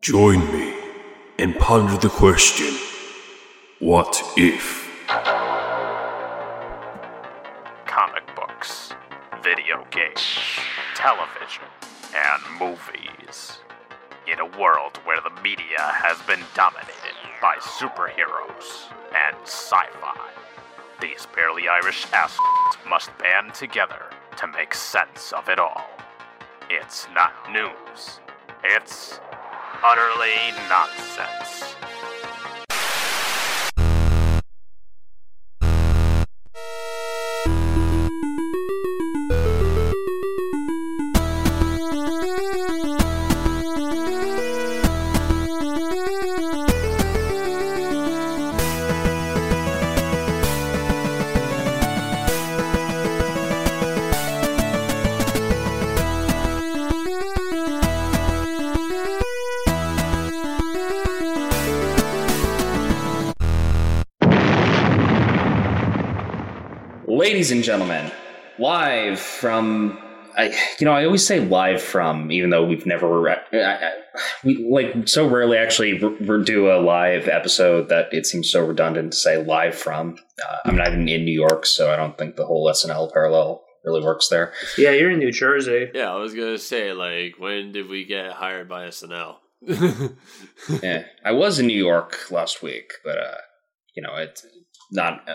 Join me and ponder the question What if? comic books, video games, television, and movies. In a world where the media has been dominated by superheroes and sci fi, these barely Irish assholes must band together to make sense of it all. It's not news, it's utterly nonsense. Ladies and gentlemen, live from I, you know, I always say live from, even though we've never, I, I, we like so rarely actually re- re- do a live episode that it seems so redundant to say live from. Uh, I'm not even in New York, so I don't think the whole SNL parallel really works there. Yeah, you're in New Jersey. Yeah, I was gonna say, like, when did we get hired by SNL? yeah, I was in New York last week, but uh, you know, it's not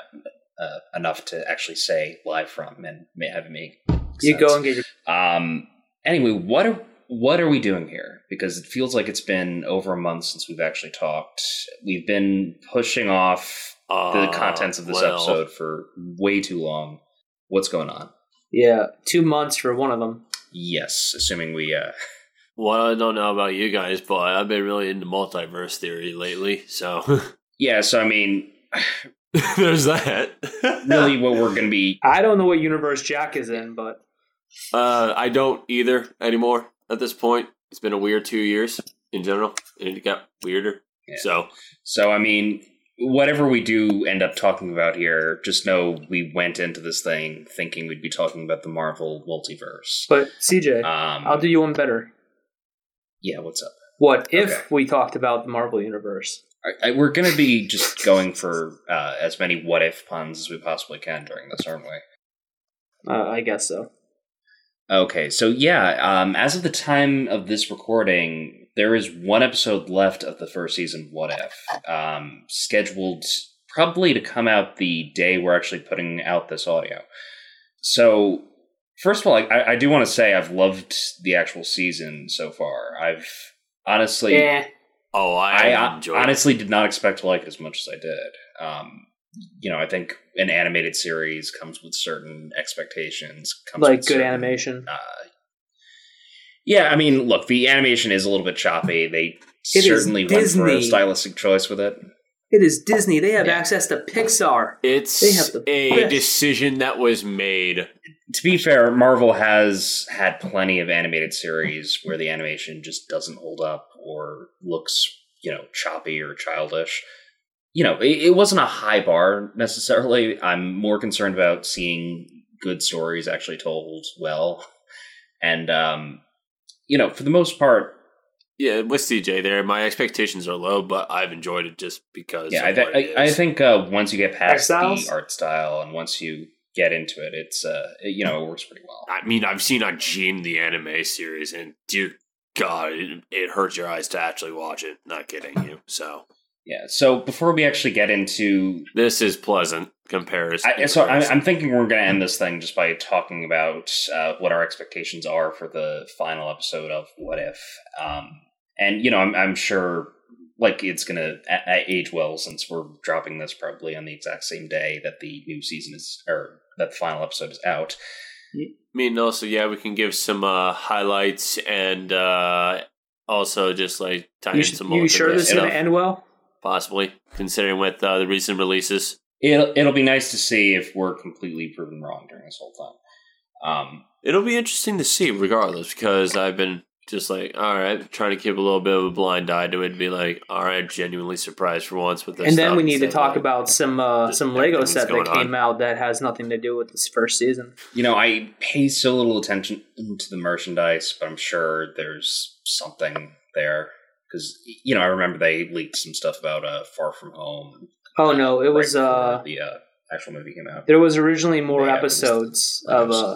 uh, uh, enough to actually say live from and may have me. You go and get your. Um. Anyway, what are what are we doing here? Because it feels like it's been over a month since we've actually talked. We've been pushing off the Uh, contents of this well, episode for way too long. What's going on? Yeah, two months for one of them. Yes, assuming we. uh Well, I don't know about you guys, but I've been really into multiverse theory lately, so Yeah. So I mean, there's that. really, what we're going to be. I don't know what universe Jack is in, but uh, I don't either anymore at this point. It's been a weird two years in general, and it got weirder. Yeah. So So I mean, whatever we do end up talking about here, just know we went into this thing thinking we'd be talking about the Marvel multiverse. but CJ, Um, I'll do you one better. Yeah, what's up? What if Okay. we talked about the Marvel universe? I, I, we're going to be just going for uh, as many what if puns as we possibly can during this, aren't we? Uh, I guess so. Okay, so yeah, um, as of the time of this recording, there is one episode left of the first season. What if um, scheduled probably to come out the day we're actually putting out this audio. So, first of all, I, I do want to say I've loved the actual season so far. I've honestly, Yeah, oh, I, I enjoyed honestly did not expect to like it as much as I did. Um, you know, I think an animated series comes with certain expectations. Comes like with good certain, animation. Uh, yeah, I mean, look, the animation is a little bit choppy. They It is certainly went for a stylistic choice with it. It is Disney. They have Yeah. access to Pixar. It's They have the a best. decision that was made. To be fair, Marvel has had plenty of animated series where the animation just doesn't hold up or looks, you know, choppy or childish. You know, it, it wasn't a high bar necessarily. I'm more concerned about seeing good stories actually told well. And, um, you know, for the most part, Yeah, with CJ there, my expectations are low, but I've enjoyed it just because. yeah, I, th- what it I, I think uh, once you get past styles? the art style and once you get into it, it's, uh, you know, it works pretty well. I mean, I've seen on Gene the anime series, and dear God, it, it hurts your eyes to actually watch it. Not kidding you. So Yeah. So before we actually get into this is pleasant comparison. I, so I'm, I'm thinking we're going to end this thing just by talking about uh, what our expectations are for the final episode of What If. Um, and you know, I'm, I'm sure like it's going to age well since we're dropping this probably on the exact same day that the new season is or that the final episode is out. I mean, also, yeah, we can give some uh, highlights and uh, also just like tie You, in sh- some you more sure this is going to end well? Possibly, considering with uh, the recent releases. It'll it'll be nice to see if we're completely proven wrong during this whole time. Um, It'll be interesting to see, regardless, because I've been just like, all right, trying to keep a little bit of a blind eye to it and be like, all right, genuinely surprised for once with this. And then we need to talk like, about some uh, some Lego everything set that going came out that has nothing to do with this first season. you know, I pay so little attention to the merchandise, but I'm sure there's something there because you know I remember they leaked some stuff about uh, Far From Home. Oh no, it right was uh the uh, actual movie came out. there was originally more Yeah, it was- episodes of uh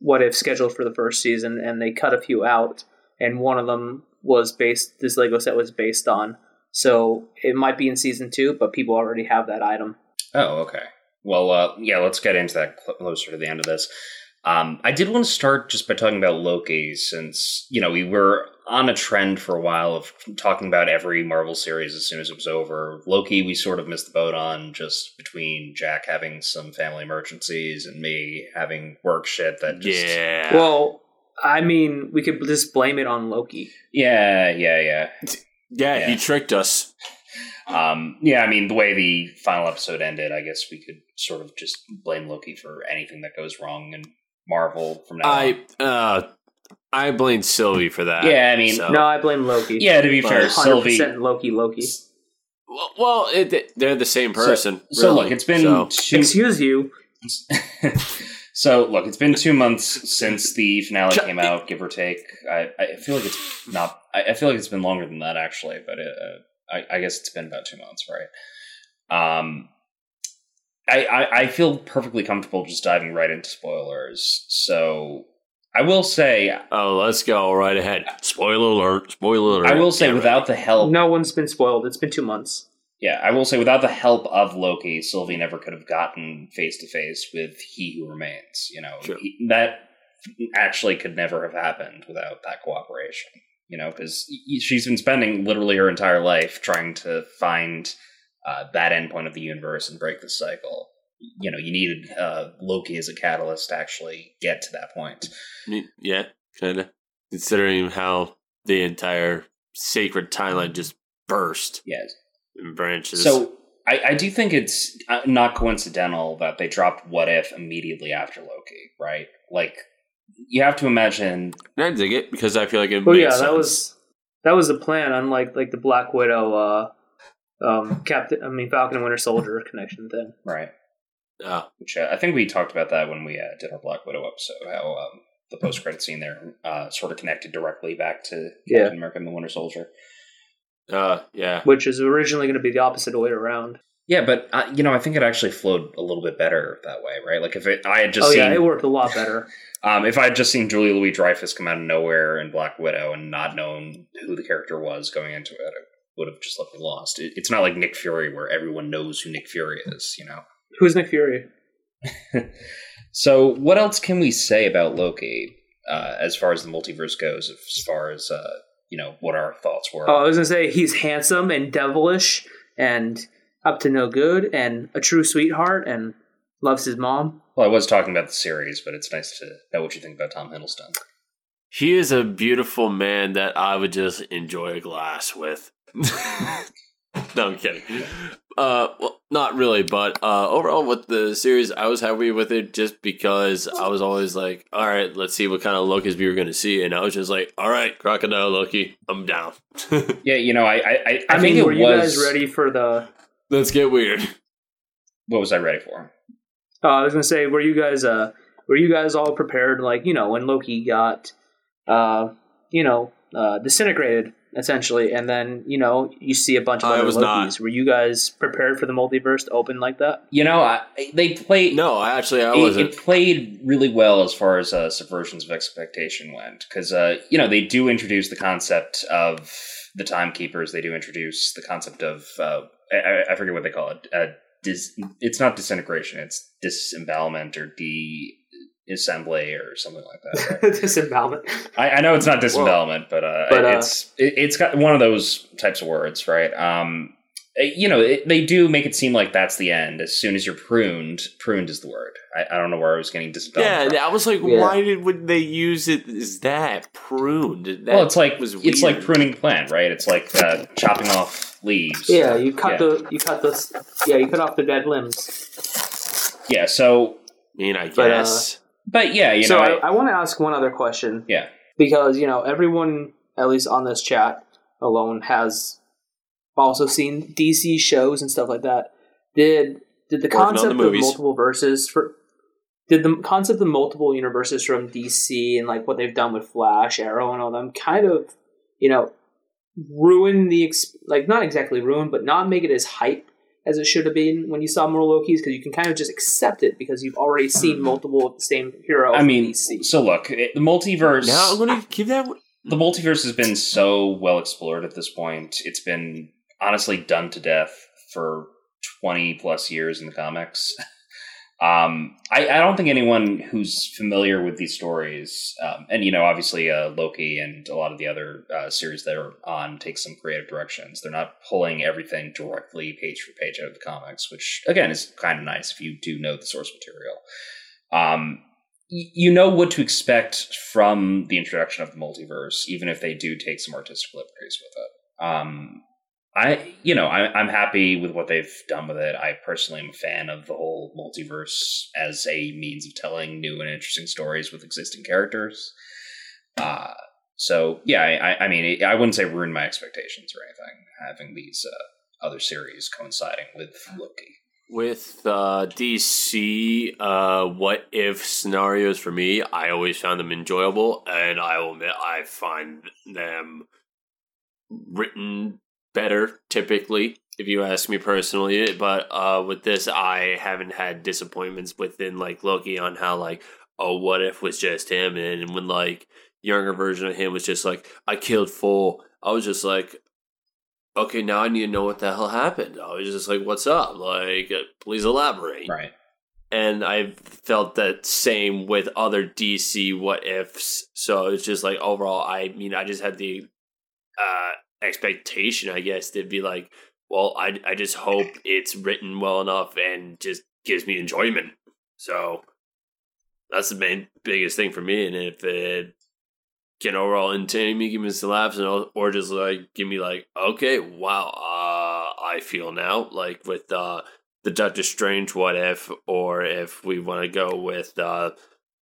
what if scheduled for the first season and they cut a few out and one of them was based this Lego set was based on. So it might be in season 2, but people already have that item. Oh, okay. Well, uh, yeah, let's get into that closer to the end of this. Um, I did want to start just by talking about Loki, since you know we were on a trend for a while of talking about every Marvel series as soon as it was over. Loki, we sort of missed the boat on, just between Jack having some family emergencies and me having work shit that just Yeah. Well, I mean, we could just blame it on Loki. yeah, yeah, yeah. yeah, yeah. he tricked us. Um, yeah, I mean, the way the final episode ended, I guess we could sort of just blame Loki for anything that goes wrong in Marvel from now on. I uh I blame Sylvie for that. Yeah, I mean- So- No, I blame Loki. Yeah, to be Well, fair, 100% Sylvie. Loki, Loki. Well, well it, they're the same person. So, really. look, it's been So- two. Excuse you. so look, it's been two months since the finale Ch- came out, give or take. I, I feel like it's not. I, I feel like it's been longer than that actually, but it, uh, I, I guess it's been about two months, right? Um, I, I I feel perfectly comfortable just diving right into spoilers. So I will say, Oh, let's go right ahead. Spoiler alert! Spoiler alert! I will say, Get without the help No one's been spoiled. It's been two months. Yeah, I will say without the help of Loki, Sylvie never could have gotten face to face with He Who Remains. You know, Sure. he, that actually could never have happened without that cooperation. You know, because she's been spending literally her entire life trying to find uh, that endpoint of the universe and break the cycle. You know, you needed uh, Loki as a catalyst to actually get to that point. Yeah, kind of. Considering how the entire sacred timeline just burst Yes. in branches. So I, I do think it's uh, not coincidental that they dropped What If immediately after Loki, right? Like you have to imagine. I dig it because I feel like it. Oh makes yeah, sense. that was that was the plan. Unlike like the Black Widow, uh, um, Captain. I mean Falcon and Winter Soldier connection thing. Right. Ah, Which uh, I think we talked about that when we uh, did our Black Widow episode. How um, the post credit scene there uh, sort of connected directly back to Yeah. Captain America and the Winter Soldier. Uh, yeah. Which is originally going to be the opposite way around. Yeah, but uh, you know, I think it actually flowed a little bit better that way, right? Like if it, I had just oh seen, yeah, it worked a lot better. Um, if I had just seen Julia Louis Dreyfus come out of nowhere in Black Widow and not known who the character was going into it, it would have just left me lost. It, it's not like Nick Fury where everyone knows who Nick Fury is, you know. Who's Nick Fury? So, what else can we say about Loki uh, as far as the multiverse goes? As far as uh, you know, what our thoughts were. Oh, I was gonna say he's handsome and devilish and up to no good and a true sweetheart and loves his mom. well, I was talking about the series, but it's nice to know what you think about Tom Hiddleston. He is a beautiful man that I would just enjoy a glass with. no, I'm kidding. Uh, well, not really, but uh, overall with the series, I was happy with it just because I was always like, all right, let's see what kind of Loki's we were going to see, and I was just like, all right, crocodile Loki, I'm down. Yeah, you know, I I, I, I, I mean, think were it you was. guys ready for the? let's get weird. What was I ready for? Uh, I was gonna say, were you guys uh, were you guys all prepared? Like, you know, when Loki got, uh, you know, uh, disintegrated essentially, and then you know you see a bunch of I other was Lokis. not. Were you guys prepared for the multiverse to open like that? You know, I, they played. No, I actually I it, wasn't. it played really well as far as uh, subversions of expectation went because uh, you know they do introduce the concept of the timekeepers they do introduce the concept of uh, I, I forget what they call it uh, dis- it's not disintegration it's disembowelment or de-assembly or something like that right? Disembowelment. I, I know it's not disembowelment but, uh, But, uh, it's it, it's got one of those types of words right um eh, you know, it, they do make it seem like that's the end. As soon as you're pruned, pruned is the word. I, I don't know where I was getting disemboweled. yeah, from. I was like, Yeah. why did would they use it as that pruned? That well, it's like was it's like pruning plant, right? It's like uh, chopping off leaves. Yeah, you cut Yeah. the you cut the yeah you cut off the dead limbs. yeah. So, I mean, I But, uh, guess. but yeah, you so know, I, I- I want to ask one other question. Yeah. Because you know everyone, at least on this chat alone, has also seen DC shows and stuff like that. Did did the Working on the concept of multiple verses for did the concept of multiple universes from DC and like what they've done with Flash, Arrow, and all them kind of you know ruin the like not exactly ruin, but not make it as hype as it should have been when you saw more Loki's because you can kind of just accept it because you've already seen hmm. multiple of the same hero. I mean, so look, it, the multiverse. Now I'm going to keep that. the multiverse has been so well explored at this point. It's been honestly done to death for 20 plus years in the comics. Um, I, I don't think anyone who's familiar with these stories, um, and you know, obviously uh, Loki and a lot of the other uh, series that are on take some creative directions. They're not pulling everything directly page for page out of the comics, which again is kind of nice if you do know the source material. Um, you know what to expect from the introduction of the multiverse, even if they do take some artistic liberties with it. Um, I, you know, I, I'm happy with what they've done with it. I personally am a fan of the whole multiverse as a means of telling new and interesting stories with existing characters. Uh, so yeah, I, I mean, I wouldn't say ruin my expectations or anything having these uh, other series coinciding with Loki. With uh, DC, uh, what if scenarios for me, I always found them enjoyable, and I will admit I find them written better typically, if you ask me personally. But uh, with this, I haven't had disappointments within like Loki on how like, oh, what if was just him, and when like younger version of him was just like, I killed full. I was just like, okay, now I need to know what the hell happened. I was just like, what's up? Like, uh, please elaborate. Right. And I felt that same with other DC what ifs. So it's just like overall, I mean, I just had the uh, expectation, I guess, to be like, well, I, I just hope it's written well enough and just gives me enjoyment. So that's the main biggest thing for me. And if it can overall entertain me, give me some laughs, and or just like give me like, okay, wow, uh, I feel now like with uh, the Doctor Strange what if, or if we want to go with uh,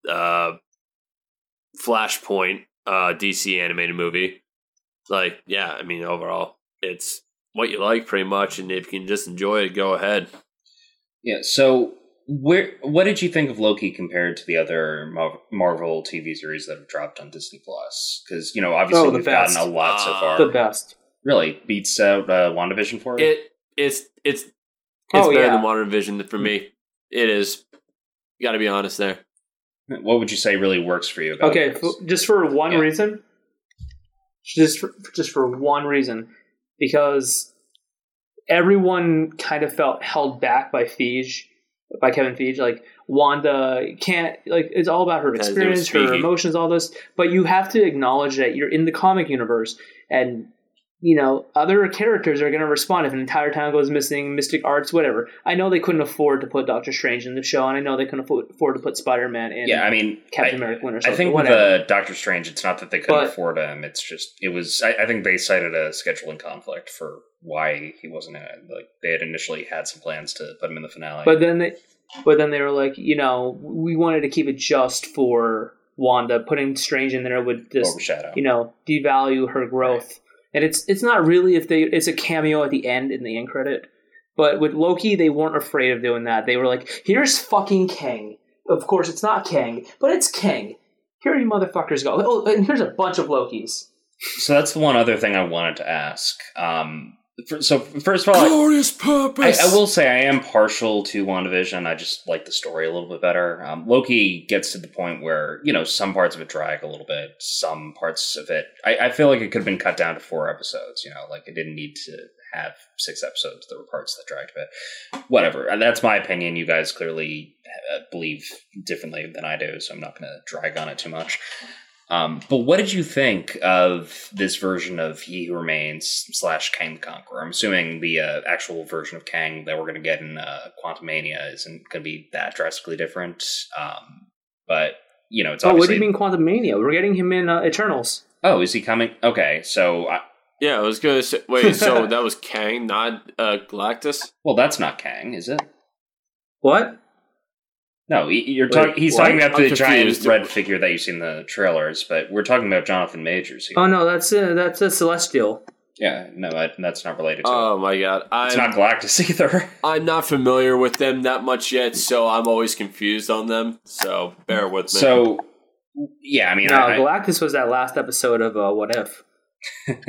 uh, Flashpoint uh, DC animated movie. Like, yeah, I mean, overall, it's what you like pretty much, and if you can just enjoy it, go ahead. Yeah. So, where what did you think of Loki compared to the other Marvel TV series that have dropped on Disney Plus? Because you know, obviously, Oh, the we've gotten a lot so far. the best. really beats out uh, WandaVision for you. It it's it's it's Oh, better yeah. than WandaVision for me. It is. You got to be honest there. what would you say really works for you? About Okay, this? just for one Yeah. reason. Just for, just for one reason, because everyone kind of felt held back by Feige, by Kevin Feige. Like Wanda can't like it's all about her Because they were experience, her emotions, all this. But you have to acknowledge that you're in the comic universe, and you know other characters are going to respond if an entire town goes missing, mystic arts, whatever. I know they couldn't afford to put Doctor Strange in the show, and I know they couldn't afford to put Spider Man in. yeah, I mean, Captain I, America Winter I think with whatever. uh, Doctor Strange, it's not that they couldn't But- afford him. It's just it was. I, I think they cited a scheduling conflict for why he wasn't in it. Like they had initially had some plans to put him in the finale. But then they, but then they were like, you know, we wanted to keep it just for Wanda. Putting Strange in there would just, overshadow. you know, devalue her growth. And it's it's not really if they it's a cameo at the end in the end credit. But with Loki, they weren't afraid of doing that. They were like, here's fucking Kang. Of course, it's not Kang, but it's Kang. Here you motherfuckers go. Oh, and here's a bunch of Lokis. So that's the one other thing I wanted to ask. Um, so first of all, I, Glorious purpose. I will say I am partial to WandaVision. I just like the story a little bit better. Um, Loki gets to the point where you know some parts of it drag a little bit. Some parts of it, I, I feel like it could have been cut down to four episodes. You know, like it didn't need to have six episodes. There were parts that dragged a bit. Whatever. That's my opinion. You guys clearly uh, believe differently than I do, so I'm not going to drag on it too much. Um, but what did you think of this version of He Who Remains slash Kang the Conqueror? I'm assuming the uh, actual version of Kang that we're going to get in uh, Quantumania isn't going to be that drastically different. Um, but you know, it's Oh, what do you mean Quantum Mania? We're getting him in uh, Eternals. Oh, is he coming? Okay, so I, yeah, I was gonna say. Wait, so that was Kang, not uh, Galactus. well, that's not Kang, is it? What? No, you're Wait, talking. He's what? talking about I'm the giant red figure that you see in the trailers, but we're talking about Jonathan Majors here. Oh no, that's a, that's a Celestial. Yeah, no, that, that's not related to. Oh it. my god, It's I'm not Galactus either. I'm not familiar with them that much yet, so I'm always confused on them. So bear with me. So, yeah, I mean, No, I, I- Galactus was that last episode of uh, What If.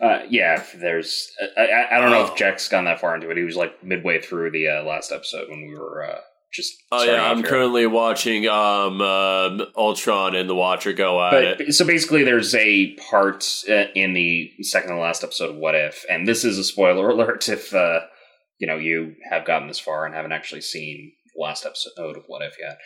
uh, yeah, there's. I, I, I don't know Oh. if Jack's gone that far into it. He was like midway through the uh, last episode when we were uh, just. Oh yeah, I'm currently watching um, um Ultron and the Watcher go at it. So basically, there's a part uh, in the second and last episode of What If, and this is a spoiler alert if uh, you know you have gotten this far and haven't actually seen the last episode of What If yet.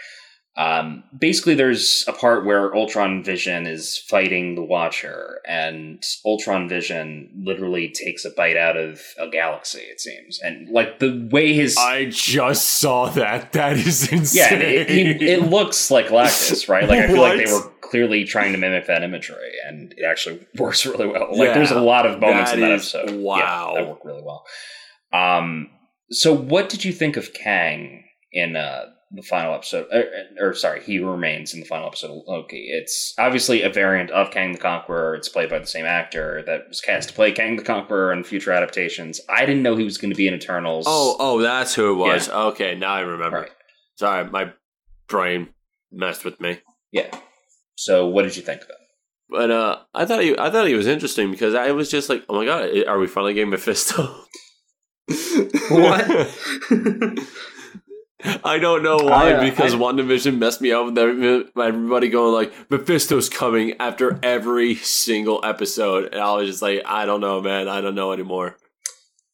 Um, basically, there's a part where Ultron Vision is fighting the Watcher, and Ultron Vision literally takes a bite out of a galaxy. It seems, and like the way his I just saw that. That is yeah, insane. it, it, it looks like Galactus, right? Like I feel like they were clearly trying to mimic that imagery, and it actually works really well. Like Yeah, there's a lot of moments that in that is- episode, wow. yeah, that work really well. Um, so what did you think of Kang in uh, the final episode? Or, or sorry, he remains in the final episode of Loki. It's obviously a variant of Kang the Conqueror. It's played by the same actor that was cast to play Kang the Conqueror in future adaptations. I didn't know he was going to be in Eternals. oh, oh, that's who it was. Okay, now I remember. right, Sorry, my brain messed with me. yeah. So what did you think of it? But uh, I thought he, I thought he was interesting because I was just like, oh my god, are we finally getting Mephisto? What? I don't know why I, uh, because I- WandaVision messed me up with everybody going like Mephisto's coming after every single episode, and I was just like, I don't know, man, I don't know anymore.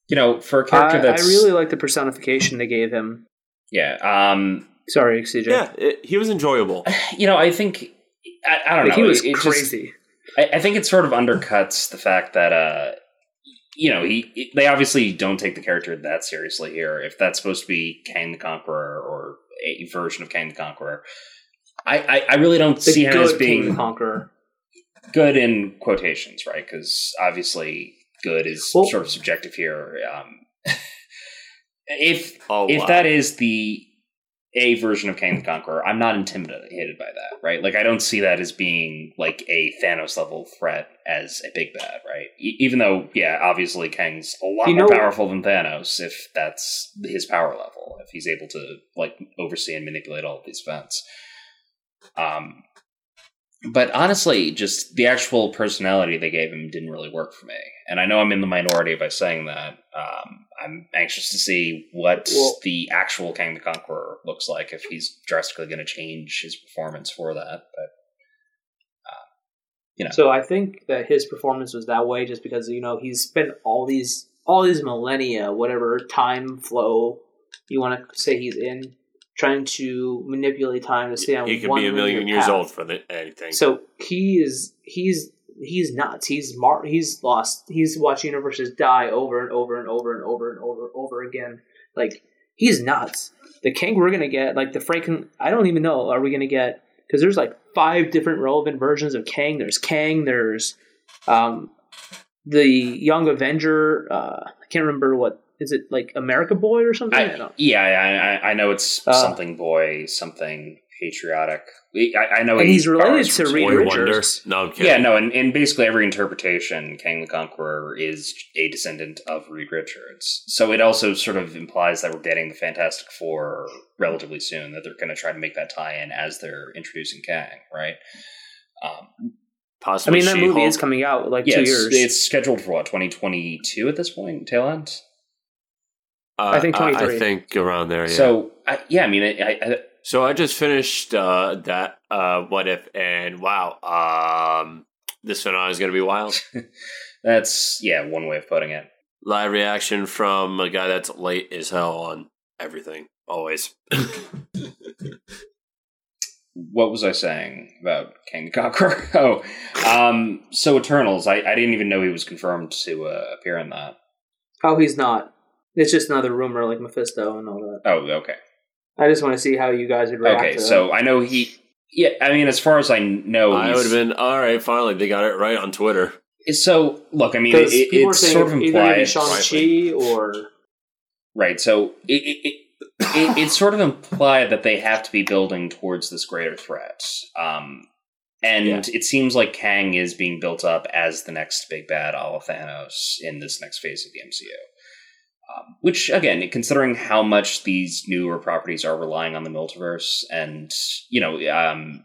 You know, for a I, character I that's really like the personification they gave him. yeah. Um, Sorry, CJ. Yeah, it, he was enjoyable. you know, I think I, I don't Like, know. he was It- it just- crazy. I, I think it sort of undercuts the fact that uh, you know, he they obviously don't take the character that seriously here. If that's supposed to be Kang the Conqueror or a version of Kang the Conqueror, I I, I really don't The see him as being the Conqueror. good in quotations, right? Because obviously, good is Well- sort of subjective here. Um, if Oh, if wow. that is the a version of Kang the Conqueror, I'm not intimidated by that, right? Like I don't see that as being like a Thanos level threat as a big bad, right? E- even though, yeah, obviously Kang's a lot You more powerful than Thanos if that's his power level, if he's able to like oversee and manipulate all of these events. Um, but honestly, just the actual personality they gave him didn't really work for me. And I know I'm in the minority by saying that. Um, I'm anxious to see what Well- the actual Kang the Conqueror looks like if he's drastically going to change his performance for that. But uh, you know, So I think that his performance was that way just because you know he's spent all these all these millennia, whatever time flow you want to say he's in, trying to manipulate time to stay on he could one be a million years path. old for the, anything. So he is he's he's nuts. He's mar- he's lost. He's watched universes die over and over and over and over and over and over again. Like he's nuts. The Kang we're gonna get, like the Franken. I don't even know. Are we gonna get? Because there's like five different relevant versions of Kang. There's Kang. There's um, the Young Avenger. Uh, I can't remember what is it like America Boy or something. I, I, yeah, I, I, I know it's Uh, something boy, something patriotic. I, I know And he's related to Reed Boy Boy Richards. No, I'm kidding. Yeah, no, and in basically every interpretation, Kang the Conqueror is a descendant of Reed Richards. So it also sort of implies that we're getting the Fantastic Four relatively soon, that they're going to try to make that tie in as they're introducing Kang, right? Um, I mean, that movie She-Hulk. is coming out like yeah, two it's, years. it's scheduled for what, 2022 at this point, tail end? Uh, I think twenty three. I, think around there. Yeah. So, I, yeah, I mean, I, I, So I just finished uh, that uh, what if and wow, um, this finale is going to be wild. that's, yeah, one way of putting it. Live reaction from a guy that's late as hell on everything, always. what was I saying about Kang the Conqueror? oh, um, so Eternals. I, I didn't even know he was confirmed to uh, appear in that. Oh, he's not. It's just another rumor like Mephisto and all that. Oh, okay, I just want to see how you guys would react okay. to So I know he. Yeah, I mean, as far as I know, I would have been all right. Finally, they got it right on Twitter. So look, I mean, Because it, people it's sort of either gonna be implied, Shang-Chi or... right? So it, it, it, it it's sort of implied that they have to be building towards this greater threat. Um, and Yeah. it seems like Kang is being built up as the next big bad, a la Thanos, in this next phase of the MCU. Um, which, again, considering how much these newer properties are relying on the multiverse, and you know, um,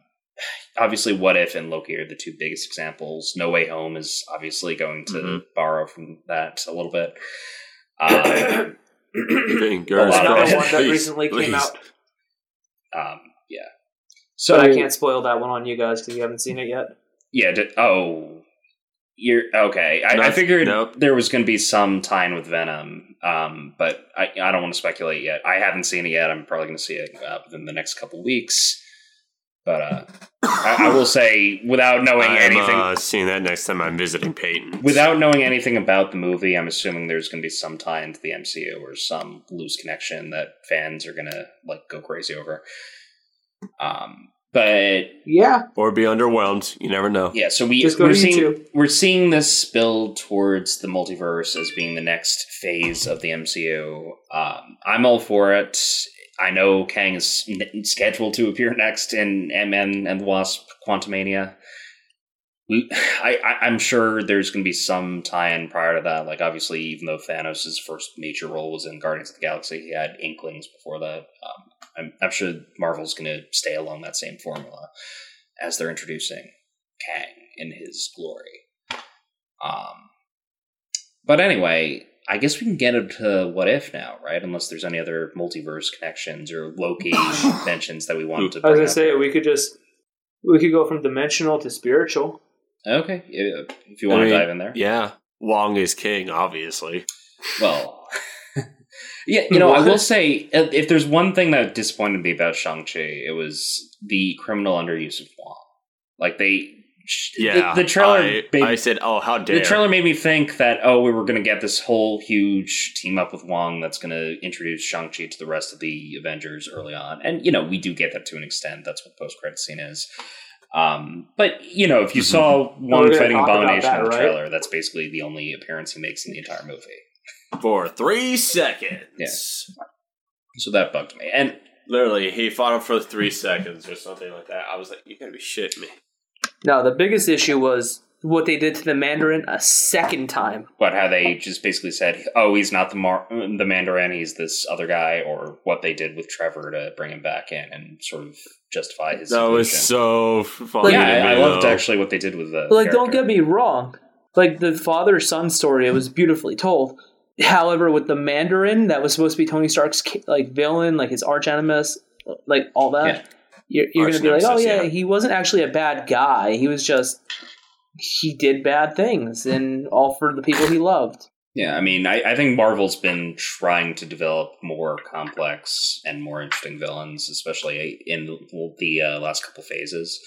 obviously, What If and Loki are the two biggest examples. No Way Home is obviously going to Mhm. borrow from that a little bit. Um, Fingers lot of one that Please, recently came out, um, yeah. So but I can't spoil that one on you guys because you haven't seen it yet. Yeah. Did, oh, you're okay. I, I figured nope. there was going to be some tie-in with Venom, um, but I, I don't want to speculate yet. I haven't seen it yet. I'm probably going to see it uh, within the next couple weeks. But uh, I, I will say, without knowing I'm anything, uh, seeing that next time I'm visiting Peyton. without knowing anything about the movie, I'm assuming there's going to be some tie into the MCU or some loose connection that fans are going to like go crazy over. Um, but Yeah, or be underwhelmed. You never know. yeah, so we Just we're seeing YouTube. we're seeing this spill towards the multiverse as being the next phase of the MCU. Um, I'm all for it. I know Kang is n- scheduled to appear next in Ant-Man and the Wasp: Quantumania. We, I, I, I'm sure there's going to be some tie-in prior to that. Like, obviously, even though Thanos' first major role was in Guardians of the Galaxy, he had inklings before that. Um, I'm, I'm sure Marvel's going to stay along that same formula as they're introducing Kang in his glory. Um, but anyway, I guess we can get into what if now, right? Unless there's any other multiverse connections or Loki mentions that we want to. I was bring gonna say here. we could just we could go from dimensional to spiritual. Okay, if you I want mean, to dive in there. Yeah, Wong is king, obviously. Well, yeah, you know, I will say uh, if there's one thing that disappointed me about Shang Chi, it was the criminal underuse of Wong. Like they, Yeah, the, the trailer. I, made- I said, "Oh, how dare!" the trailer made me think that oh, we were going to get this whole huge team up with Wong that's going to introduce Shang Chi to the rest of the Avengers early on, and you know we do get that to an extent. That's what the post credit scene is. Um, but you know, if you saw We're Wong fighting Abomination that, in the right? trailer, that's basically the only appearance he makes in the entire movie. For three seconds. Yeah. So that bugged me. And Literally, he fought him for three seconds or something like that. I was like, "You gotta be shitting me." No, the biggest issue was what they did to the Mandarin a second time. what how they just basically said, "Oh, he's not the Mar- the Mandarin, he's this other guy," or what they did with Trevor to bring him back in and sort of justify his. That was so funny. yeah, I, I loved actually what they did with the. Like, don't get me wrong. Like the father son story, it was beautifully told. However, with the Mandarin, that was supposed to be Tony Stark's like villain, like his arch nemesis, like all that. Yeah. You're, you're gonna be like, oh yeah, yeah. he wasn't actually a bad guy. He was just he did bad things, and all for the people he loved. Yeah, I mean, I, I think Marvel's been trying to develop more complex and more interesting villains, especially in the uh, last couple phases.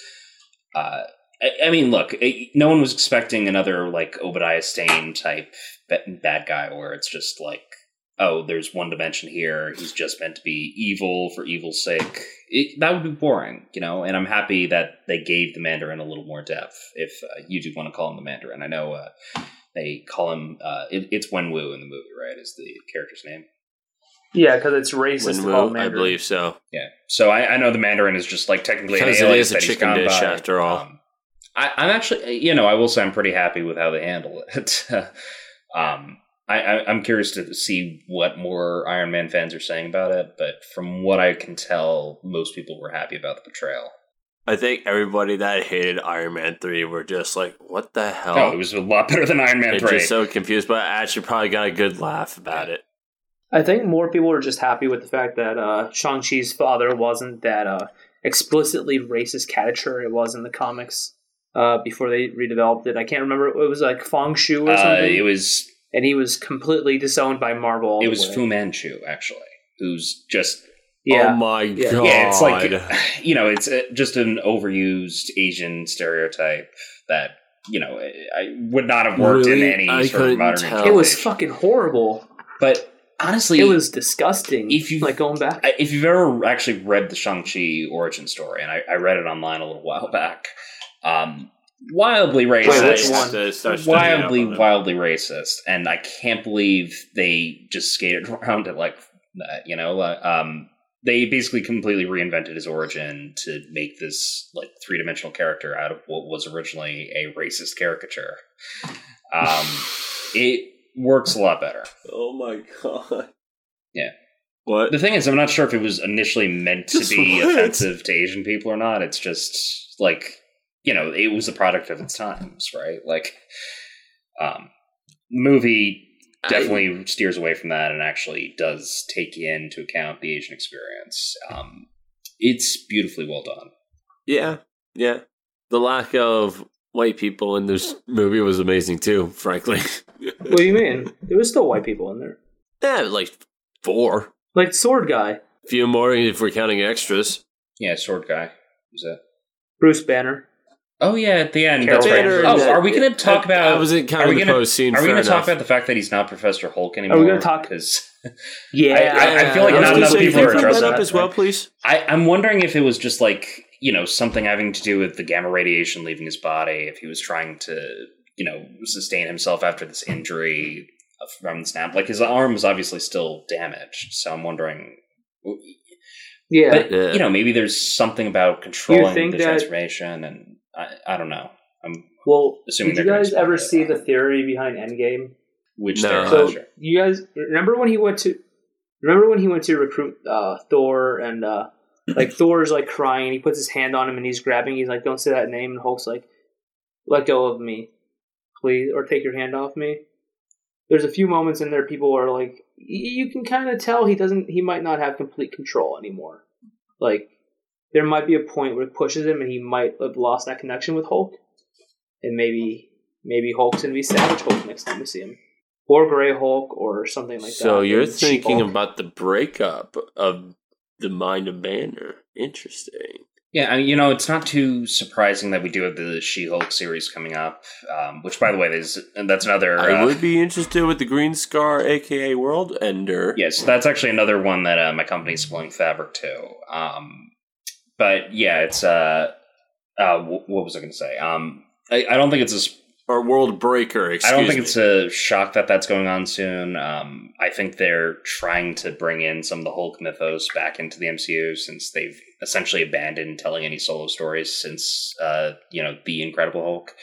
Uh, I, I mean, look, it, no one was expecting another like Obadiah Stane type bad guy, where it's just like, oh, there's one dimension here. He's just meant to be evil for evil's sake. It, that would be boring, you know. And I'm happy that they gave the Mandarin a little more depth. If uh, you do want to call him the Mandarin, I know. Uh, they call him uh, it, it's Wenwu in the movie, right? Is the character's name? Yeah, because it's racist. to call Wenwu, I believe so. Yeah. So I, I know the Mandarin is just like technically an Because it alien is a that chicken dish by. after all. Um, I, I'm actually, you know, I will say I'm pretty happy with how they handle it. um, I, I, I'm curious to see what more Iron Man fans are saying about it, but from what I can tell, most people were happy about the portrayal. I think everybody that hated Iron Man three were just like, "What the hell?" Oh, it was a lot better than Iron Man They're three. just so confused, but I actually probably got a good laugh about it. I think more people are just happy with the fact that uh, Shang Chi's father wasn't that uh, explicitly racist caricature it was in the comics uh, before they redeveloped it. I can't remember. It was like Fong Shu or uh, something, it was and he was completely disowned by Marvel. it was way. Fu Manchu actually, who's just Yeah, Oh my Yeah. god! Yeah, it's like you know, it's uh, just an overused Asian stereotype that you know I would not have worked Really? in any I sort of modern. tell. it was fucking horrible. But honestly, It was disgusting. If you- like going back, if you've ever actually read the Shang Chi origin story, and I, I read it online a little while back, um, wildly racist. which one? To start wildly, wildly racist, and I can't believe they just skated around it like that. You know, uh, um, they basically completely reinvented his origin to make this like three dimensional character out of what was originally a racist caricature. Um, it works a lot better. Oh my god! Yeah. What? The thing is, I'm not sure if it was initially meant to be what? offensive to Asian people or not. It's just like you know, it was a product of its times, right? Like, um, movie definitely steers away from that and actually does take into account the Asian experience. Um, it's beautifully well done. Yeah, yeah. The lack of white people in this movie was amazing too. Frankly, What do you mean? There was still white people in there, yeah, like four, like Sword Guy, few more if we're counting extras. Yeah, sword guy. Was that? Bruce Banner. Oh yeah, at the end. That's right. Banner Oh, and are we going to talk I- about? I wasn't are counting we the gonna- post scene. Are we going to talk about the fact that he's not Professor Hulk anymore? Are we gonna talk- Because Yeah, I- I feel like was not gonna enough say, people can you are addressing that up as well, please. I, I'm wondering if it was just like you know something having to do with the gamma radiation leaving his body. If he was trying to you know sustain himself after this injury from the snap, like his arm was obviously still damaged. So I'm wondering. yeah. But Yeah. you know, maybe there's something about controlling think the that- transformation, and I, I don't know. I'm well, assuming did you guys ever it. see the theory behind Endgame? which No. So sure. you guys remember when he went to remember when he went to recruit uh, Thor and uh, like Thor's like crying and he puts his hand on him and he's grabbing he's like don't say that name and Hulk's like let go of me please or take your hand off me. There's a few moments in there people are like y- you can kind of tell he doesn't he might not have complete control anymore. Like there might be a point where it pushes him and he might have lost that connection with Hulk and maybe maybe Hulk's gonna be Savage Hulk next time we see him or Gray Hulk or something like that. so you're thinking She-Hulk. about the breakup of the Mind of Banner. Interesting. Yeah, I mean, you know, it's not too surprising that we do have the She-Hulk series coming up. Um, which, by the way, is that's another. I uh, would be interested with the Green Scar, aka World Ender. Yes, that's actually another one that uh, my company's pulling fabric to. Um, but yeah, it's uh, uh, what was I going to say? Um, I, I don't think it's a Or World Breaker, excuse I don't think me. it's a shock that that's going on soon. Um, I think they're trying to bring in some of the Hulk mythos back into the MCU since they've essentially abandoned telling any solo stories since uh, you know the Incredible Hulk.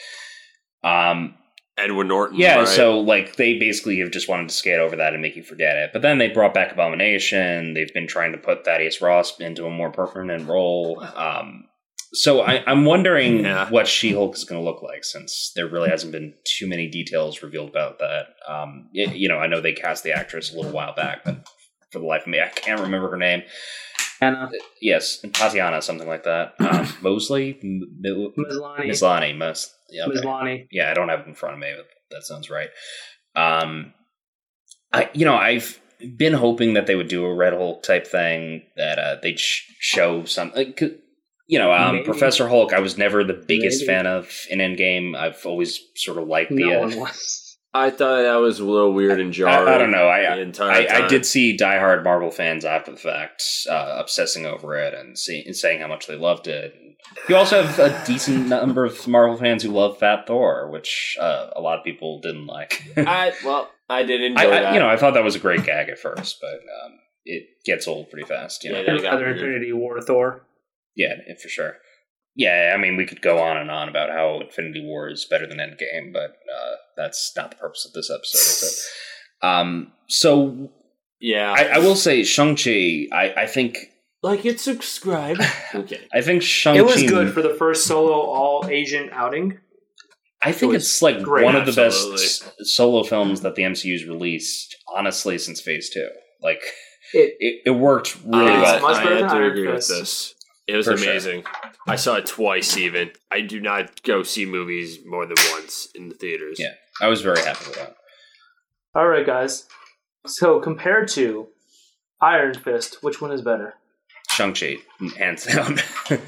Um, Edward Norton. yeah, right? so like they basically have just wanted to skate over that and make you forget it. But then they brought back Abomination. They've been trying to put Thaddeus Ross into a more permanent role. Um, so I, I'm wondering Yeah. what She-Hulk is going to look like, since there really hasn't been too many details revealed about that. Um, it- you know, I know they cast the actress a little while back, but for the life of me, I can't remember her name. Anna Yes, Tatiana, something like that. Um, Mosley, M- M- Mislani. Mislani, Mos- yeah, okay Mislani. yeah, I don't have it in front of me, but that sounds right. Um, I you know I've been hoping that they would do a Red Hulk type thing that uh, they'd sh- show some. Like, you know, um, Professor Hulk. I was never the biggest Maybe. fan of in Endgame. I've always sort of liked the. No uh, one was. I thought that was a little weird and I, jarring. I don't know. I the entire I, I did see diehard Marvel fans after the fact uh, obsessing over it and, see, and saying how much they loved it. You also have a decent number of Marvel fans who love Fat Thor, which uh, a lot of people didn't like. I well, I did enjoy I, that. I, you know, I thought that was a great gag at first, but um, it gets old pretty fast. You know? Yeah, Yeah, Other weird. Infinity War Thor. yeah, for sure. Yeah, I mean, we could go on and on about how Infinity War is better than Endgame, but uh, that's not the purpose of this episode, is? Um, so yeah, I, I will say Shang Chi. I, I think like it. Subscribe. okay. I think Shang Chi. It was good for the first solo all Asian outing. I think it it's like great. one of the Absolutely. best solo films that the MCU's released, honestly, since Phase Two. Like It it, it worked really I, well. much I better have than to agree with this. It was For sure. amazing. I saw it twice. Even I do not go see movies more than once in the theaters. Yeah. I was very happy with that. all right, guys. So compared to Iron Fist, which one is better? Shang Chi, hands down.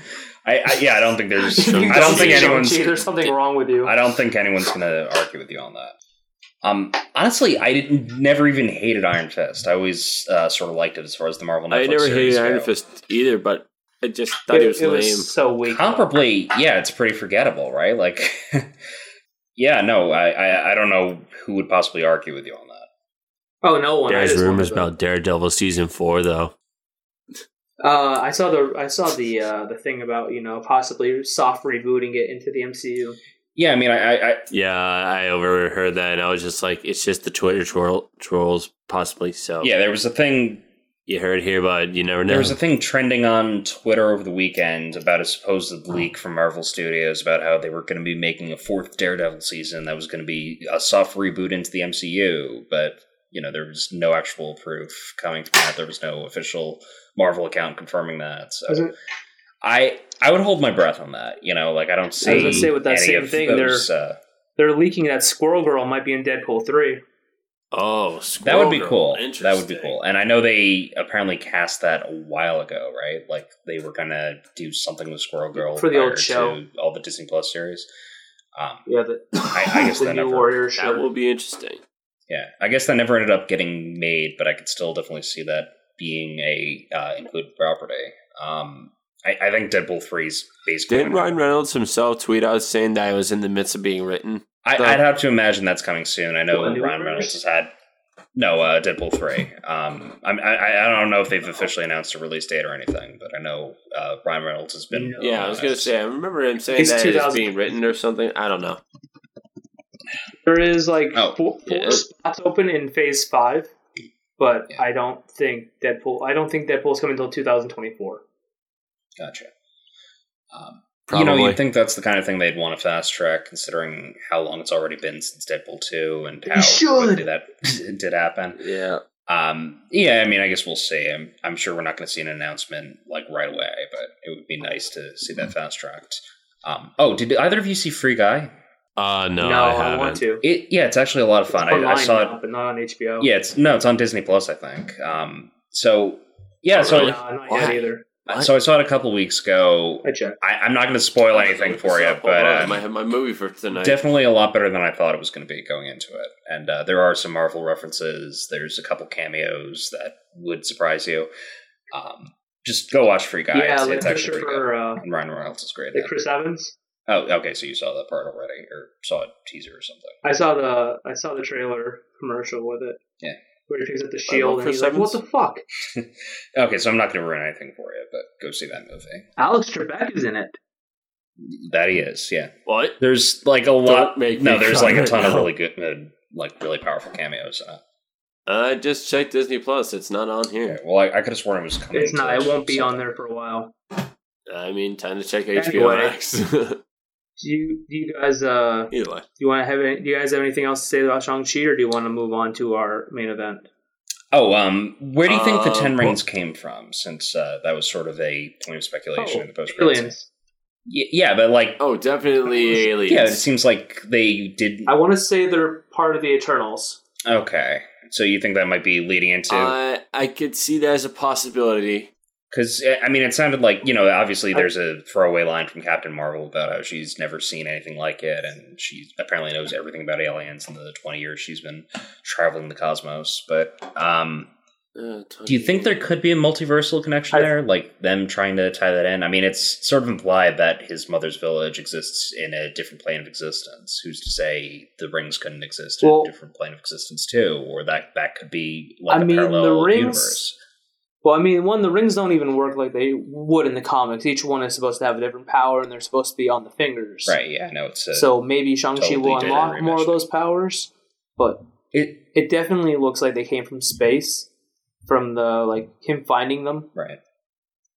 I, I yeah, I don't think there's. If you I don't think see anyone's. Shang-Chi, there's something wrong with you. I don't think anyone's going to argue with you on that. Um, honestly, I didn't never even hated Iron Fist. I always uh, sort of liked it as far as the Marvel. Netflix I never series hated Iron go. Fist either, but I just thought it, was it lame. was so weak. Comparably, yeah, it's pretty forgettable, right? Like, yeah, no, I, I, I don't know who would possibly argue with you on that. Oh no one. There's rumors about Daredevil season four, though. Uh, I saw the I saw the uh, the thing about you know possibly soft rebooting it into the MCU. Yeah, I mean, I, I, I Yeah, I overheard that, and I was just like, it's just the Twitter troll- trolls, possibly. So yeah, there was a thing You heard here, but you never know. There was a thing trending on Twitter over the weekend about a supposed leak from Marvel Studios about how they were going to be making a fourth Daredevil season that was going to be a soft reboot into the MCU, but you know there was no actual proof coming from that. There was no official Marvel account confirming that. So Was it- I I would hold my breath on that. You know, like I don't see gonna say with that same thing, those, uh, They're leaking that Squirrel Girl might be in Deadpool three. Oh, that would be Squirrel cool. That would be cool. And I know they apparently cast that a while ago, right? Like they were gonna do something with Squirrel Girl For the old show. to all the Disney Plus series. Um, Yeah, the, I, I guess the that new never. Warrior That will be interesting. Yeah, I guess that never ended up getting made, but I could still definitely see that being a uh, included property. Um, I, I think Deadpool three is basically. Didn't Ryan Reynolds himself tweet out saying that it was in the midst of being written? I, the- I'd have to imagine that's coming soon. I know Ryan Warriors? Reynolds has had no uh, Deadpool three. Um, I'm- I, I I don't know if they've officially announced a release date or anything, but I know uh, Ryan Reynolds has been. No. Yeah, I was gonna say. I remember him saying It's that it's being written or something. I don't know. There is like Oh, four, four yeah. spots open in Phase Five, but Yeah. I don't think Deadpool. I don't think Deadpool's coming until 2024. Gotcha. Um, Probably. You know, you'd think that's the kind of thing they'd want to fast track, considering how long it's already been since Deadpool two and how should. quickly that did happen. yeah. Um, yeah, I mean, I guess we'll see. I'm, I'm sure we're not going to see an announcement like right away, but it would be nice to see that fast tracked. Um, oh, did either of you see Free Guy? Uh, no, no, I I, haven't. want to. It, yeah, it's actually a lot of fun. It's I, I saw now, it. but not on HBO. Yeah, it's no, it's on Disney Plus, I think. Um, so yeah, so really? no, not yet either. What? so I saw it a couple weeks ago. I checked. I, I'm not going to spoil anything for you, but on, I um, might have my movie for tonight. definitely a lot better than I thought it was going to be going into it. And uh, there are some Marvel references. There's a couple cameos that would surprise you. Um, just go watch Free Guy. yeah, it's, like it's actually pretty good. Uh, And Ryan Reynolds is great. like. Chris Evans. Oh, okay. So you saw that part already, or saw a teaser or something. I saw the I saw the trailer commercial with it. Yeah. Where he picks up the love shield and he's like, "What the fuck?" Okay, so I'm not going to ruin anything for you, but go see that movie. Alex Trebek is in it. That he is, yeah. what? There's like a lot. make No, there's like a right ton of now. really good, uh, like really powerful cameos. In it. I just checked Disney Plus. It's not on Okay, here. well, I, I could have sworn it was coming. It's not. It won't be on there for a while. I mean, time to check HBO Anyway. Max. Do you do you guys uh Either way. do you want to have any, do you guys have anything else to say about Shang Chi or do you want to move on to our main event? Oh, um, where do you think the Uh, Ten well- Rings came from? Since uh, that was sort of a point of speculation Oh, in the post Aliens. Yeah, but like, Oh, definitely aliens. yeah, it seems like they did. I want to say they're part of the Eternals. Okay, so you think that might be leading into? I I could see that as a possibility. Because I mean, it sounded like you know, obviously there's a throwaway line from Captain Marvel about how she's never seen anything like it, and she apparently knows everything about aliens in the 20 years she's been traveling the cosmos. But um, Uh, do you think there could be a multiversal connection I- there, like them trying to tie that in? I mean, it's sort of implied that his mother's village exists in a different plane of existence. Who's to say the rings couldn't exist Well- in a different plane of existence too, or that that could be like I a mean, the parallel rings- universe? Well, I mean, one the rings don't even work like they would in the comics. Each one is supposed to have a different power, and they're supposed to be on the fingers. Right? Yeah, no, it's a, So maybe Shang Chi totally will unlock more of those powers, but it it definitely looks like they came from space, from the like him finding them. Right.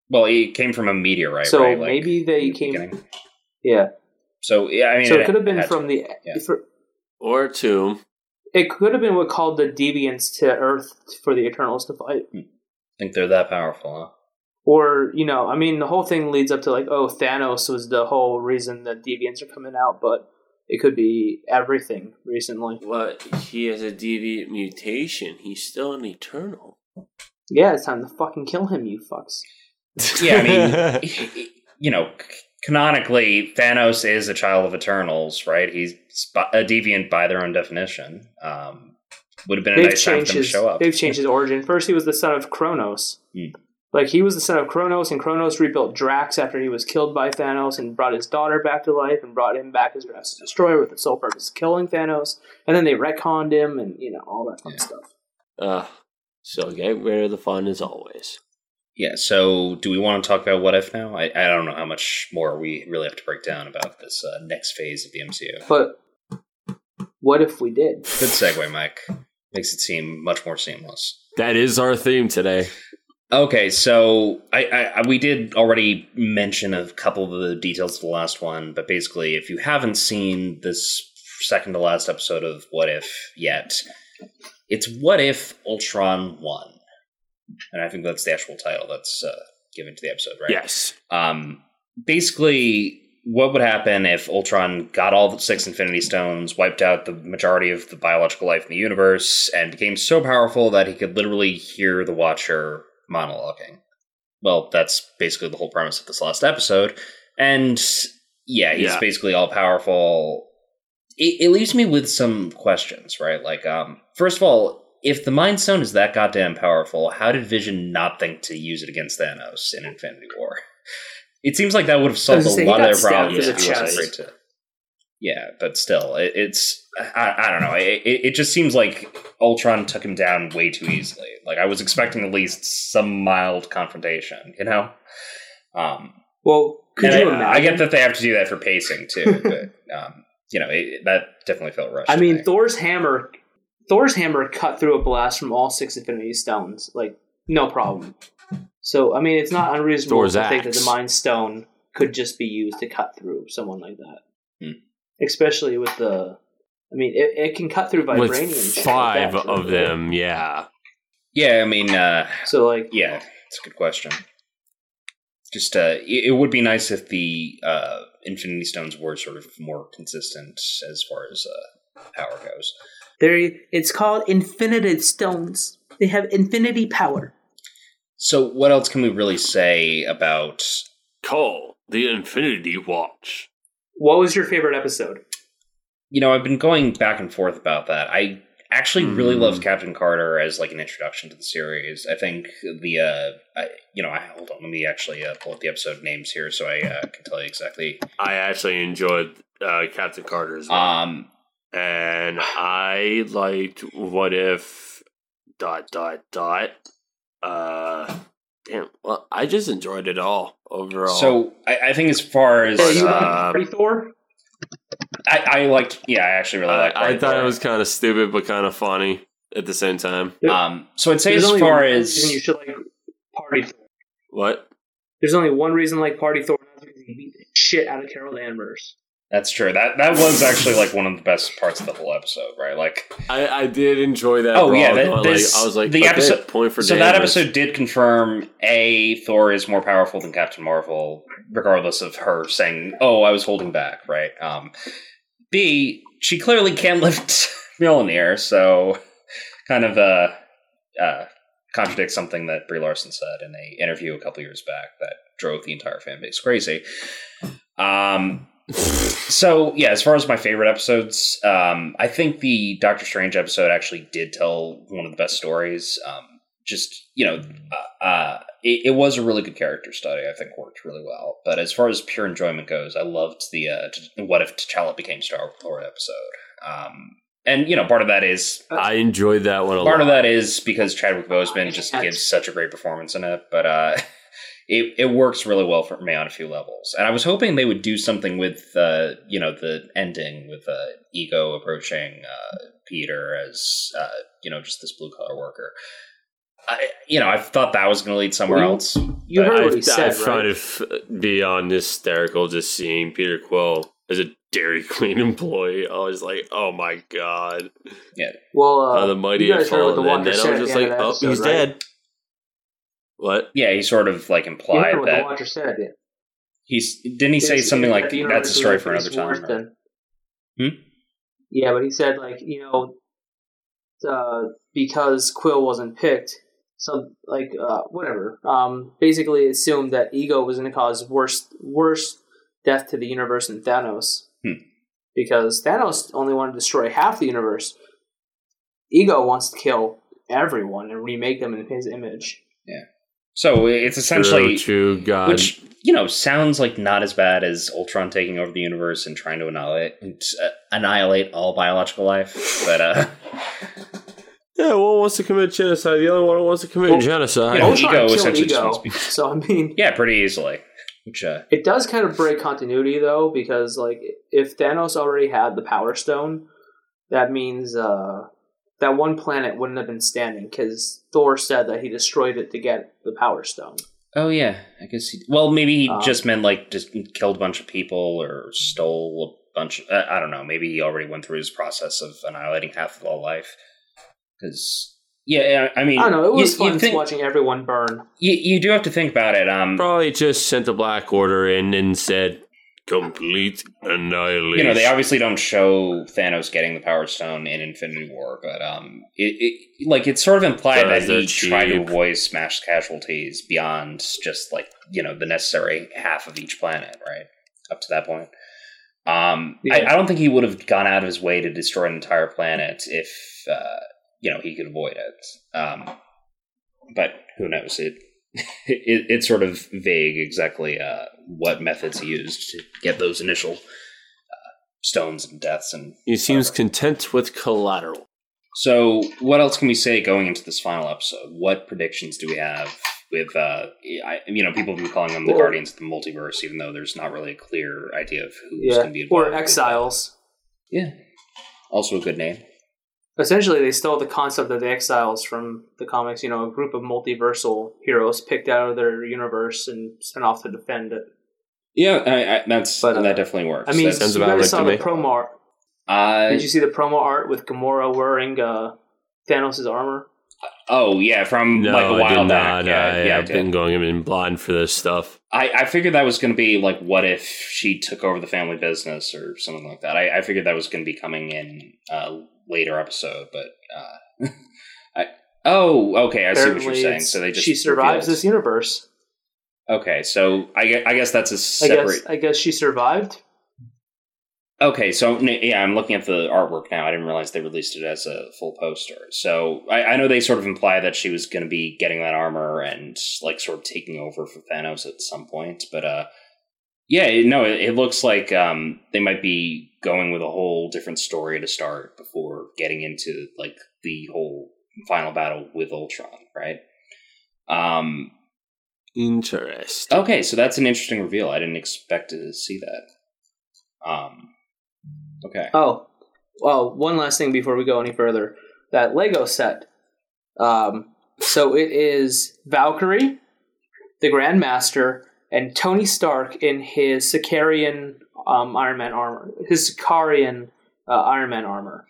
Well, he came from a meteorite, so right? Like, maybe they the came. beginning. Yeah. So yeah, I mean, so it could have been had- from the. yeah. For, or two? it could have been what called the deviants to Earth for the Eternals to fight. Hmm. Think they're that powerful, huh? Or, you know, I mean, the whole thing leads up to like, oh, Thanos was the whole reason that deviants are coming out, but it could be everything recently. What? He has a deviant mutation. He's still an eternal. Yeah, it's time to fucking kill him, you fucks. Yeah, I mean, you know, canonically, Thanos is a child of Eternals, right? He's a deviant by their own definition. Um, would have been a They've nice time for changed them to his show up. they've changed his origin. First he was the son of Kronos. Hmm. Like he was the son of Kronos and Kronos rebuilt Drax after he was killed by Thanos and brought his daughter back to life and brought him back as Drax's destroyer with the sole purpose of killing Thanos. And then they retconned him and, you know, all that fun Yeah. stuff. Uh, so get rid of the fun as always. Yeah. So, do we want to talk about what if now? I, I don't know how much more we really have to break down about this uh, next phase of the MCU. But what if we did? Good segue, Mike. Makes it seem much more seamless. That is our theme today. Okay, so I, I we did already mention a couple of the details of the last one, but basically, if you haven't seen this second to last episode of What If yet, it's What If Ultron won, and I think that's the actual title that's uh, given to the episode, right? Yes. Um, basically, what would happen if Ultron got all the six Infinity Stones, wiped out the majority of the biological life in the universe, and became so powerful that he could literally hear the Watcher monologuing? Well, that's basically the whole premise of this last episode. And yeah, he's Yeah. basically all powerful. It, it leaves me with some questions, right? Like, um, first of all, if the Mind Stone is that goddamn powerful, how did Vision not think to use it against Thanos in Infinity War? It seems like that would have solved a lot of their problems. if he wasn't afraid to. Yeah, but still, it, it's I, I don't know. It, it just seems like Ultron took him down way too easily. Like I was expecting at least some mild confrontation, you know. Um, Well, could you I, imagine? I get that they have to do that for pacing too, but um, you know it, that definitely felt rushed. I mean, me. Thor's hammer, Thor's hammer cut through a blast from all six Infinity Stones, like no problem. So, I mean, it's not unreasonable Thor's to think that the Mind Stone could just be used to cut through someone like that, Hmm. especially with the. I mean, it, it can cut through vibranium. With and shit like five that, of too. them, yeah. yeah, I mean, uh, So, like, yeah, it's a good question. Just uh, it, it would be nice if the uh, Infinity Stones were sort of more consistent as far as uh, power goes. They're, it's called Infinity Stones. They have infinity power. So, what else can we really say about? Call the Infinity Watch. What was your favorite episode? You know, I've been going back and forth about that. I actually really Hmm. loved Captain Carter as like an introduction to the series. I think the uh, I, you know, I, hold on, let me actually uh, pull up the episode names here so I uh, can tell you exactly. I actually enjoyed uh, Captain Carter as well. Um, and I liked what if dot dot dot. Uh, damn. Well, I just enjoyed it all overall. so I, I think as far as Oh, you uh, like Party Thor? I, I liked, yeah, I actually really I, liked. I Party thought Thor. it was kind of stupid, but kind of funny at the same time. Um, so I'd say There's as far as you should like Party Thor. What? There's only one reason like Party Thor that's because he beat the shit out of Carol Danvers. That's true. That that was actually like one of the best parts of the whole episode, right? Like I, I did enjoy that. Oh, yeah, that- going, like, I was like, the okay, episode- point for so that episode did confirm a Thor is more powerful than Captain Marvel, regardless of her saying, "Oh, I was holding back." Right. Um, B, she clearly can lift Mjolnir, so kind of uh, uh, contradicts something that Brie Larson said in a interview a couple years back that drove the entire fan base crazy. Um, so yeah, as far as my favorite episodes, um, I think the Doctor Strange episode actually did tell one of the best stories. Um, just you know, uh, uh, it, it was a really good character study. I think worked really well. But as far as pure enjoyment goes, I loved the uh, t- what if T'Challa became Star Lord episode. Um, and you know, part of that is I enjoyed that one a part lot. of that is because Chadwick Boseman just gives such a great performance in it, but uh, it it works really well for me on a few levels. And I was hoping they would do something with uh, you know the ending with uh, Ego approaching uh, Peter as uh, you know just this blue collar worker. I, you know, I thought that was going to lead somewhere Well, else. You But heard I, what he I said, find right? it beyond hysterical just seeing Peter Quill as a Dairy Queen employee. I was like, oh my god, Yeah. Well, uh, how the mighty you have guys heard what the fallen. And Watcher then I was just like, end oh, episode, he's right? dead. What? Yeah, he sort of like implied heard what the that Watcher said at the end. he's didn't he say something like the that's a story for another time. smart or- then. Hmm? Yeah, but he said like you know, uh, because Quill wasn't picked, so like uh, whatever. Um, basically assumed that Ego was going to cause worse worse death to the universe than Thanos, Hmm. because Thanos only wanted to destroy half the universe. Ego wants to kill everyone and remake them in his image. So it's essentially true, true God. Which you know sounds like not as bad as Ultron taking over the universe and trying to annihilate uh, annihilate all biological life. But uh, yeah, one wants to commit genocide. The other one wants to commit Well, genocide. you know, Ultron ego essentially Ego, wants to be- so I mean, yeah, pretty easily. Which uh, It does kind of break continuity though, because like if Thanos already had the Power Stone, that means uh that one planet wouldn't have been standing because Thor said that he destroyed it to get the Power Stone. Oh yeah, I guess. He, well, maybe he Um, just meant like just killed a bunch of people or stole a bunch. Of, uh, I don't know. Maybe he already went through his process of annihilating half of all life. Because yeah, I mean, I don't know. It was you, you fun think- watching everyone burn. You, you do have to think about it. Um, Probably just sent the Black Order in and said, complete annihilation. you know, they obviously don't show Thanos getting the Power Stone in Infinity War, but um, it, it like it's sort of implied that Because they're he tried to avoid smash casualties beyond just like you know the necessary half of each planet, right? Up to that point. Um, I, I don't think he would have gone out of his way to destroy an entire planet if uh, you know he could avoid it. Um, but who knows? It, it it's sort of vague exactly uh, what methods he used to get those initial uh, stones and deaths and He seems content with collateral. so, what else can we say going into this final episode? What predictions do we have with, uh, I, you know, people have been calling them the Well- Guardians of the Multiverse, even though there's not really a clear idea of who's Yeah, going to be involved. or Exiles. Yeah. Also a good name. Essentially, they stole the concept of the Exiles from the comics. You know, a group of multiversal heroes picked out of their universe and sent off to defend it. Yeah, I, I, that's But, uh, that definitely works. I mean, That's- Sounds you about guys saw to the me. promo art. uh, Did you see the promo art with Gamora wearing uh, Thanos' armor? oh, yeah, from No, like a while did back. not. yeah, I, yeah, I I've did. been going in blind for this stuff. I, I figured that was going to be like, what if she took over the family business or something like that. I, I figured that was going to be coming in uh, later episode, but uh, I oh okay, I see what you're saying. So they just she survives revealed- this universe. Okay, so I, gue- I guess that's a I separate. guess. I guess she survived. Okay, so yeah, I'm looking at the artwork now. I didn't realize they released it as a full poster. So I, I know they sort of imply that she was going to be getting that armor and like sort of taking over for Thanos at some point. But uh, yeah, no, it, it looks like um, they might be going with a whole different story to start before getting into like the whole final battle with Ultron, right? Um, Interesting. Okay, so that's an interesting reveal. I didn't expect to see that. Um, okay. Oh, well, one last thing before we go any further. That Lego set. Um, so it is Valkyrie, the Grandmaster, and Tony Stark in his Sakaarian um, Iron Man armor. His Sakaarian uh, Iron Man armor.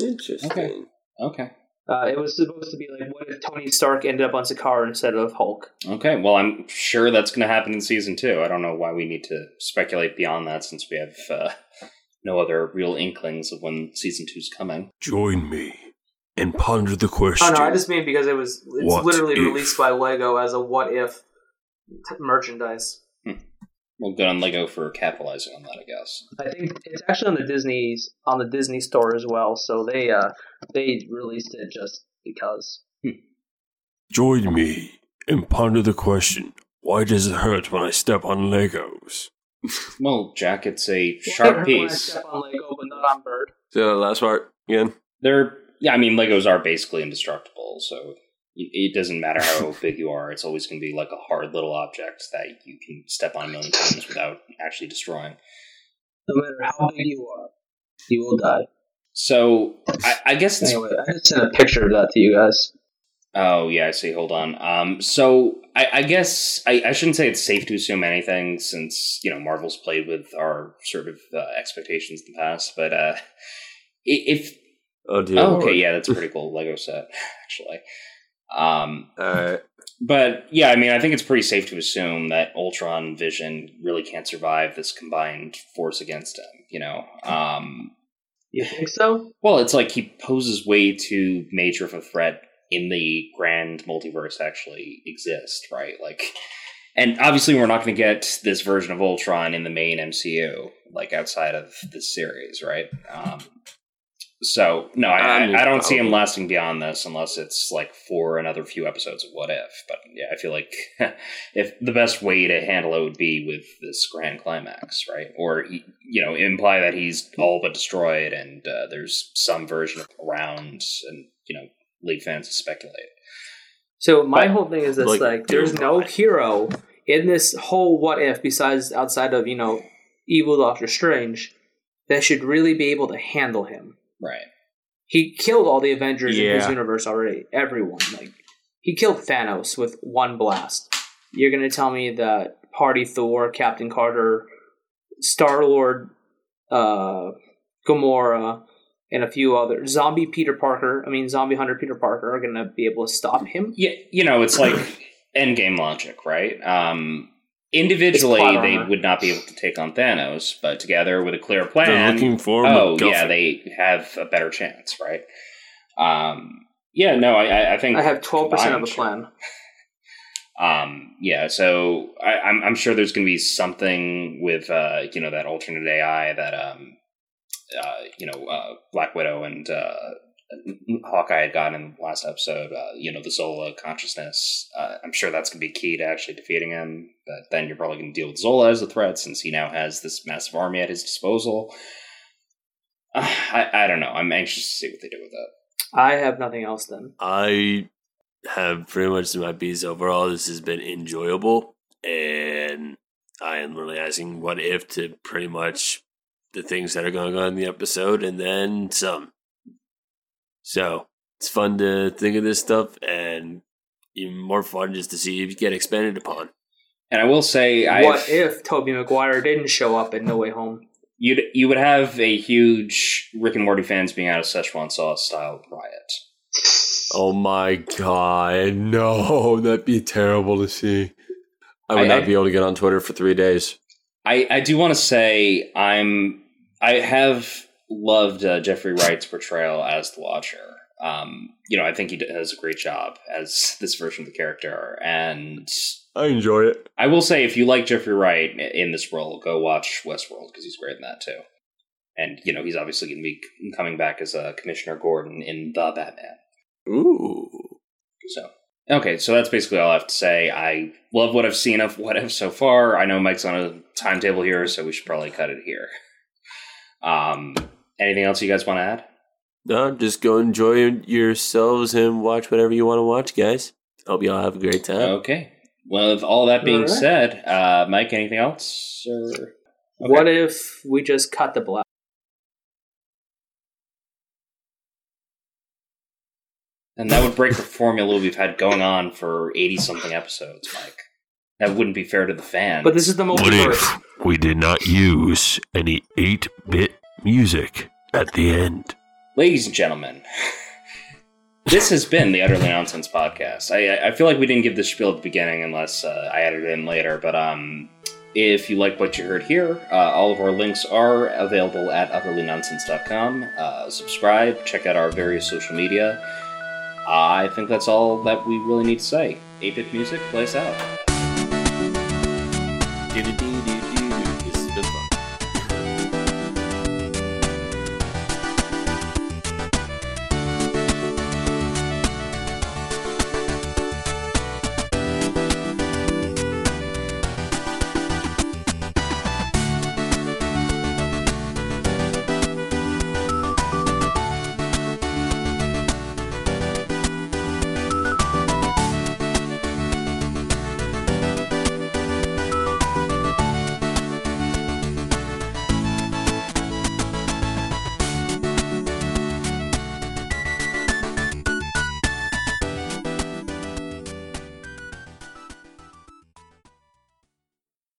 Interesting. Okay. Okay. Uh, it was supposed to be like, what if Tony Stark ended up on Sakaar instead of Hulk? Okay. Well, I'm sure that's going to happen in season two. I don't know why we need to speculate beyond that since we have uh, no other real inklings of when season two's coming. Join me and ponder the Oh question. no, I just mean because it was it's What literally if? released by Lego as a what if t- merchandise. Well, good on Lego for capitalizing on that, I guess. I think it's actually on the Disney's on the Disney store as well. So they uh they released it just because. Join me and ponder the question. Why does it hurt when I step on Legos? Well, Jack, it's a It sharp when I piece. step on Lego, but not on Bird. So last part again. They're yeah, I mean Legos are basically indestructible, so y- it doesn't matter how big you are. It's always going to be like a hard little object that you can step on a million times without actually destroying. No matter how big you are, you will die. So I, I guess it's Anyway, I just sent a picture of that to you guys. Oh yeah, I see. Hold on. Um, so I, I guess I, I shouldn't say it's safe to assume anything since you know Marvel's played with our sort of uh, expectations in the past. But uh, if Oh dear. oh, okay, yeah, that's a pretty cool Lego set actually. Um, All right. but yeah, I mean, I think it's pretty safe to assume that Ultron and Vision really can't survive this combined force against him. You know, um, You think so? well, it's like he poses way too major of a threat in the grand multiverse actually exist, right? Like, and obviously we're not going to get this version of Ultron in the main MCU, like outside of this series, right? Um, so no, I, I mean, I, I don't see him lasting beyond this unless it's like for another few episodes of What If. But yeah, I feel like if the best way to handle it would be with this grand climax, right? Or you know, imply that he's all but destroyed and uh, there's some version of around, and you know, leave fans to speculate. So my But- whole thing is this: Like, like, there's no hero in this whole what if besides outside of you know evil Doctor Strange that should really be able to handle him. Right. he killed all the Avengers in his universe already. Everyone, like he killed Thanos with one blast. You're gonna tell me that Party Thor, Captain Carter, Star Lord, uh, Gamora, and a few other zombie Peter Parker. I mean, zombie Hunter Peter Parker are gonna be able to stop him. Yeah, you know, it's like endgame logic, right? Um, individually, they armor. would not be able to take on Thanos, but together with a clear They're plan, looking for oh MacGuffin. yeah, they have a better chance, right? Um, yeah, no, I- I, I think I have twelve percent of the plan. Um, yeah, so I, I'm, I'm sure there's going to be something with, uh, you know, that alternate AI that, um, uh, you know, uh, Black Widow and uh, Hawkeye had gotten in the last episode. Uh, you know, the Zola consciousness. Uh, I'm sure that's going to be key to actually defeating him. But then you're probably going to deal with Zola as a threat since he now has this massive army at his disposal. Uh, I, I don't know. I'm anxious to see what they do with that. I have nothing else then. I have pretty much my piece overall. This has been enjoyable, and I am really asking what if to pretty much the things that are going on in the episode, and then some. So it's fun to think of this stuff, and even more fun just to see it get expanded upon. And I will say, I what if Tobey Maguire didn't show up in No Way Home? You'd you would have a huge Rick and Morty fans being out of Szechuan sauce style riot. Oh my god, no, that'd be terrible to see. I would I- not I- be able to get on Twitter for three days. I I do want to say I'm I have loved uh, Jeffrey Wright's portrayal as the Watcher. Um, you know, I think he does a great job as this version of the character, and I enjoy it. I will say, if you like Jeffrey Wright in this role, go watch Westworld because he's great in that too. And you know, he's obviously going to be coming back as uh, Commissioner Gordon in the Batman. Ooh. So okay, so that's basically all I have to say. I love what I've seen of what if so far. I know Mike's on a timetable here, so we should probably cut it here. Um, anything else you guys want to add? No, just go enjoy yourselves and watch whatever you want to watch, guys. Hope you all have a great time. Okay. Well, with all that being All right. said, uh, Mike, anything else? Or Okay. What if we just cut the black? And that would break the formula we've had going on for eighty something episodes, Mike. That wouldn't be fair to the fans. But this is the What if we did not use any 8 bit music at the end? Ladies and gentlemen, this has been the Utterly Nonsense podcast. I, I feel like we didn't give this spiel at the beginning unless uh, I added it in later, but um, if you like what you heard here, uh, all of our links are available at utterlynonsense.com. Uh, subscribe, check out our various social media. I think that's all that we really need to say. 8-bit music, play us out. Do-do-dee.